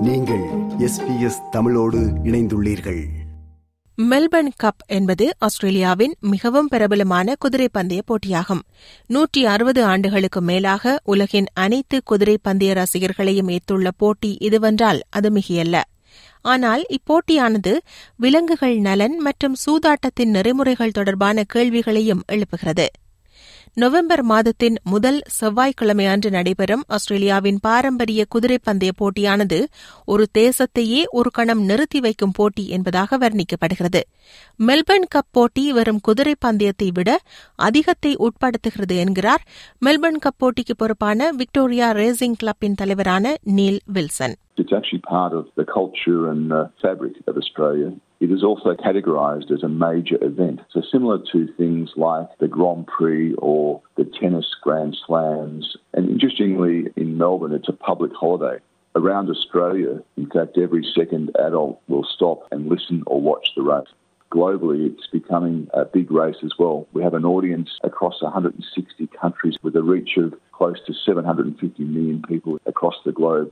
நீங்கள் எஸ்பிஎஸ் தமிழோடு இணைந்துள்ளீர்கள். மெல்பர்ன் கப் என்பது ஆஸ்திரேலியாவின் மிகவும் பிரபலமான குதிரை பந்தய போட்டியாகும். நூற்றி அறுபது ஆண்டுகளுக்கு மேலாக உலகின் அனைத்து குதிரை பந்தய ரசிகர்களையும் ஏற்றுள்ள போட்டி இதுவென்றால் அது மிகையல்ல. ஆனால் இப்போட்டியானது விலங்குகள் நலன் மற்றும் சூதாட்டத்தின் நெறிமுறைகள் தொடர்பான கேள்விகளையும் எழுப்புகிறது. நவம்பர் மாதத்தின் முதல் செவ்வாய்க்கிழமை அன்று நடைபெறும் ஆஸ்திரேலியாவின் பாரம்பரிய குதிரை பந்தய போட்டியானது ஒரு தேசத்தையே ஒரு கணம் நிறுத்தி வைக்கும் போட்டி என்பதாக வர்ணிக்கப்படுகிறது மெல்பர்ன் கப் போட்டி வெறும் குதிரை பந்தயத்தை விட அதிகத்தை உட்படுத்துகிறது என்கிறார் மெல்பர்ன் கப் போட்டிக்கு பொறுப்பான விக்டோரியா ரேசிங் கிளப்பின் தலைவரான Neil Wilson It's actually part of the culture and the fabric of Australia. It is also categorised as a major event. So similar to things like the Grand Prix or the tennis Grand Slams. And interestingly, in Melbourne, it's a public holiday. Around Australia, in fact, every second adult will stop and listen or watch the race. Globally, it's becoming a big race as well. We have an audience across 160 countries with a reach of close to 750 million people across the globe.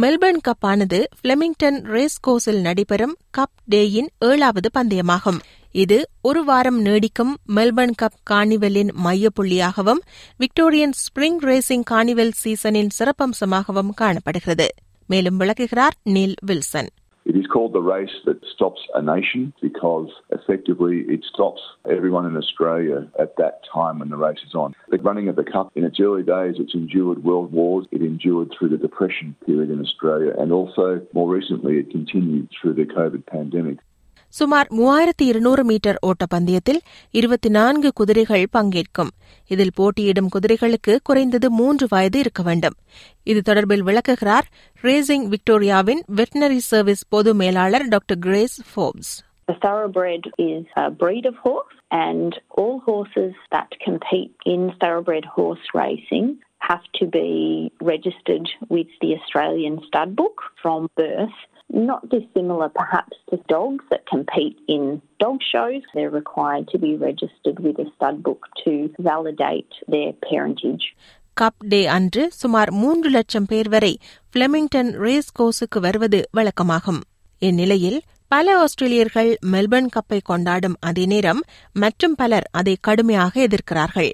Melbourne cup ஆனது Flemington race கோர்ஸில் நடைபெறும் cup டேயின் ஏழாவது பந்தயமாகும். இது ஒரு வாரம் நீடிக்கும் Melbourne cup கார்னிவலின் மையப்புள்ளியாகவும் விக்டோரியன் ஸ்பிரிங் ரேசிங் கார்னிவல் சீசனின் சிறப்பம்சமாகவும் காணப்படுகிறது. மேலும் விளக்குகிறார் Neil Wilson. It is called the race that stops a nation because effectively it stops everyone in Australia at that time when the race is on. The running of the Cup, in its early days, it's endured world wars, it endured through the Depression period in Australia, and also more recently it continued through the COVID pandemic. சுமார் மூவாயிரத்தி இருநூறு metre ஓட்டப்பந்தயத்தில் இருபத்தி நான்கு குதிரைகள் பங்கேற்கும். இதில் போட்டியிடும் குதிரைகளுக்கு குறைந்தது மூன்று வயது இருக்க வேண்டும். இது தொடர்பில் விளக்குகிறார் ரேசிங் விக்டோரியாவின் வெட்டினரி சர்வீஸ் பொது மேலாளர் doctor Grace Forbes The thoroughbred is a breed of horse, and all horses that compete in thoroughbred horse racing have to be registered with the Australian stud book from birth. Not dissimilar perhaps to dogs that compete in dog shows. They're required to be registered with a stud book to validate their parentage. Cup day அன்று சுமார் மூன்று லட்சம் பேர் வரை பிளெமிங்டன் race கோர்ஸுக்கு வருவது வழக்கமாகும் இந்நிலையில் பல ஆஸ்திரேலியர்கள் Melbourne கப்பை கொண்டாடும் அதே நேரம் மற்றும் பலர் அதை கடுமையாக எதிர்க்கிறார்கள்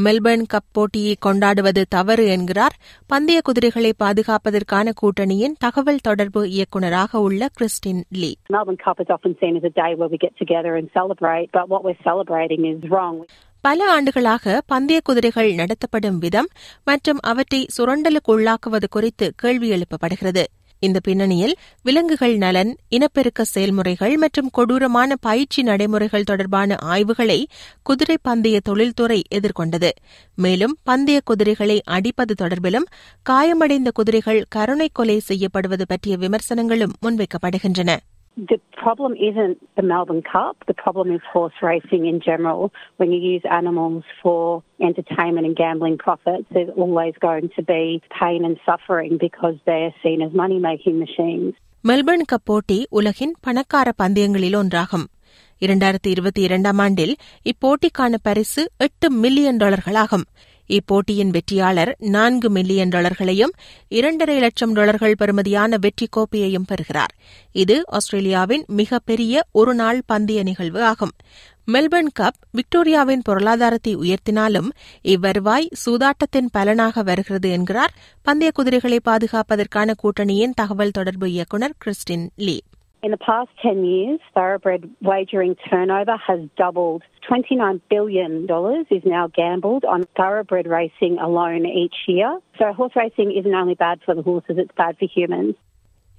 மெல்பர்ன் கப் போட்டியை கொண்டாடுவது தவறு என்கிறார். பந்தய குதிரைகளை பாதுகாப்பதற்கான கூட்டணியின் தகவல் தொடர்பு இயக்குநராக உள்ள Christine Lee. Melbourne Cup is often seen as a day where we get together and celebrate, but what we're celebrating is wrong. பல ஆண்டுகளாக பந்தய குதிரைகள் நடத்தப்படும் விதம் மற்றும் அவற்றை சுரண்டலுக்கு உள்ளாக்குவது குறித்து கேள்வி எழுப்பப்படுகிறது. இந்த பின்னணியில் விலங்குகள் நலன் இனப்பெருக்க செயல்முறைகள் மற்றும் கொடூரமான பயிற்சி நடைமுறைகள் தொடர்பான ஆய்வுகளை குதிரை பந்தய தொழில்துறை எதிர்கொண்டது. மேலும் பந்தய குதிரைகளை அடிப்பது தொடர்பிலும் காயமடைந்த குதிரைகள் கருணை கொலை செய்யப்படுவது பற்றிய விமர்சனங்களும் முன்வைக்கப்படுகின்றன. The problem isn't the Melbourne Cup, the problem is horse racing in general. When you use animals for entertainment and gambling profits, there's always going to be pain and suffering because they're seen as money making machines. Melbourne cup போட்டி உலகின் பணக்கார பந்தயங்களில் ஒன்றாகும் இரண்டாயிரத்தி இருபத்தி இரண்டாம் ஆண்டில் இப்போட்டிக்கான பரிசு எட்டு மில்லியன் டாலர்களாகும் இப்போட்டியின் வெற்றியாளர் நான்கு மில்லியன் டாலர்களையும் இரண்டரை லட்சம் டாலர்கள் பெறுமதியான வெற்றி கோப்பையையும் பெறுகிறார். இது ஆஸ்திரேலியாவின் மிகப்பெரிய ஒருநாள் பந்தய நிகழ்வு ஆகும். மெல்பர்ன் கப் விக்டோரியாவின் பொருளாதாரத்தை உயர்த்தினாலும் இவ்வருவாய் சூதாட்டத்தின் பலனாக வருகிறது என்கிறார். பந்தய குதிரைகளை பாதுகாப்பதற்கான கூட்டணியின் தகவல் தொடர்பு இயக்குநர் Christine Lee. In the past 10 years, thoroughbred wagering turnover has doubled. $29 billion is now gambled on thoroughbred racing alone each year. So horse racing isn't only bad for the horses, it's bad for humans.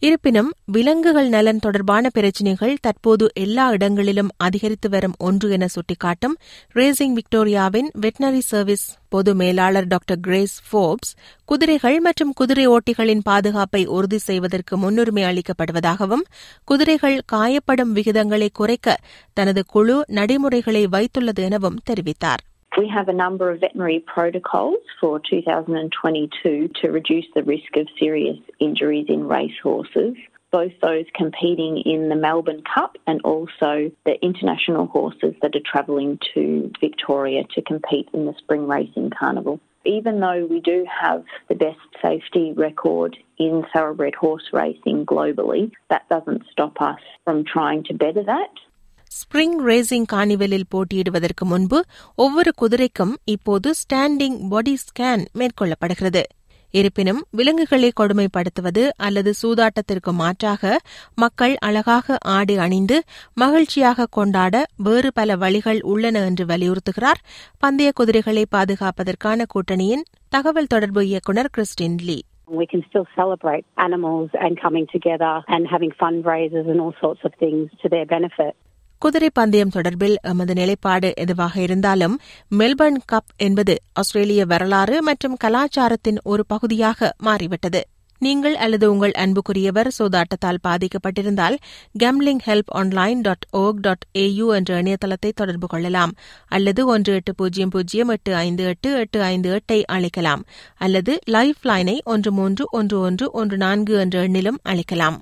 இருப்பினும் விலங்குகள் நலன் தொடர்பான பிரச்சினைகள் தற்போது எல்லா இடங்களிலும் அதிகரித்து வரும் ஒன்று என சுட்டிக்காட்டும் ரேசிங் விக்டோரியாவின் வெட்டினரி சர்வீஸ் பொது மேலாளர் டாக்டர் கிரேஸ் ஃபோர்ப்ஸ் குதிரைகள் மற்றும் குதிரை ஓட்டிகளின் பாதுகாப்பை உறுதி செய்வதற்கு முன்னுரிமை அளிக்கப்படுவதாகவும் குதிரைகள் காயப்படும் விகிதங்களை குறைக்க தனது குழு நடைமுறைகளை வைத்துள்ளது எனவும் தெரிவித்தார். We have a number of veterinary protocols for 2022 to reduce the risk of serious injuries in racehorses. Both those competing in the Melbourne Cup and also the international horses that are travelling to Victoria to compete in the Spring Racing Carnival. Even though we do have the best safety record in thoroughbred horse racing globally, that doesn't stop us from trying to better that. Spring racing கார்னிவலில் போட்டியிடுவதற்கு முன்பு ஒவ்வொரு குதிரைக்கும் இப்போது standing பாடி scan மேற்கொள்ளப்படுகிறது இருப்பினும் விலங்குகளை கொடுமைப்படுத்துவது அல்லது சூதாட்டத்திற்கு மாற்றாக மக்கள் அழகாக ஆடை அணிந்து மகிழ்ச்சியாக கொண்டாட வேறு பல வழிகள் உள்ளன என்று வலியுறுத்துகிறார் பந்தய குதிரைகளை பாதுகாப்பதற்கான கூட்டணியின் தகவல் தொடர்பு இயக்குநர் Christine Lee We can still celebrate animals and coming together and having fundraisers and all sorts of things to their benefit. குதிரை பந்தயம் தொடர்பில் எமது நிலைப்பாடு எதுவாக இருந்தாலும் மெல்பர்ன் கப் என்பது ஆஸ்திரேலிய வரலாறு மற்றும் கலாச்சாரத்தின் ஒரு பகுதியாக மாறிவிட்டது. நீங்கள் அல்லது உங்கள் அன்புக்குரியவர் சூதாட்டத்தால் பாதிக்கப்பட்டிருந்தால் gambling help online dot org dot AU என்ற இணையதளத்தை தொடர்பு கொள்ளலாம். அல்லது ஒன்று எட்டு பூஜ்ஜியம் பூஜ்ஜியம் எட்டு ஐந்து எட்டு எட்டு ஐந்து எட்டை அழைக்கலாம். அல்லது லைஃப் லைனை ஒன்று மூன்று ஒன்று ஒன்று ஒன்று நான்கு என்ற எண்ணிலும் அழைக்கலாம்.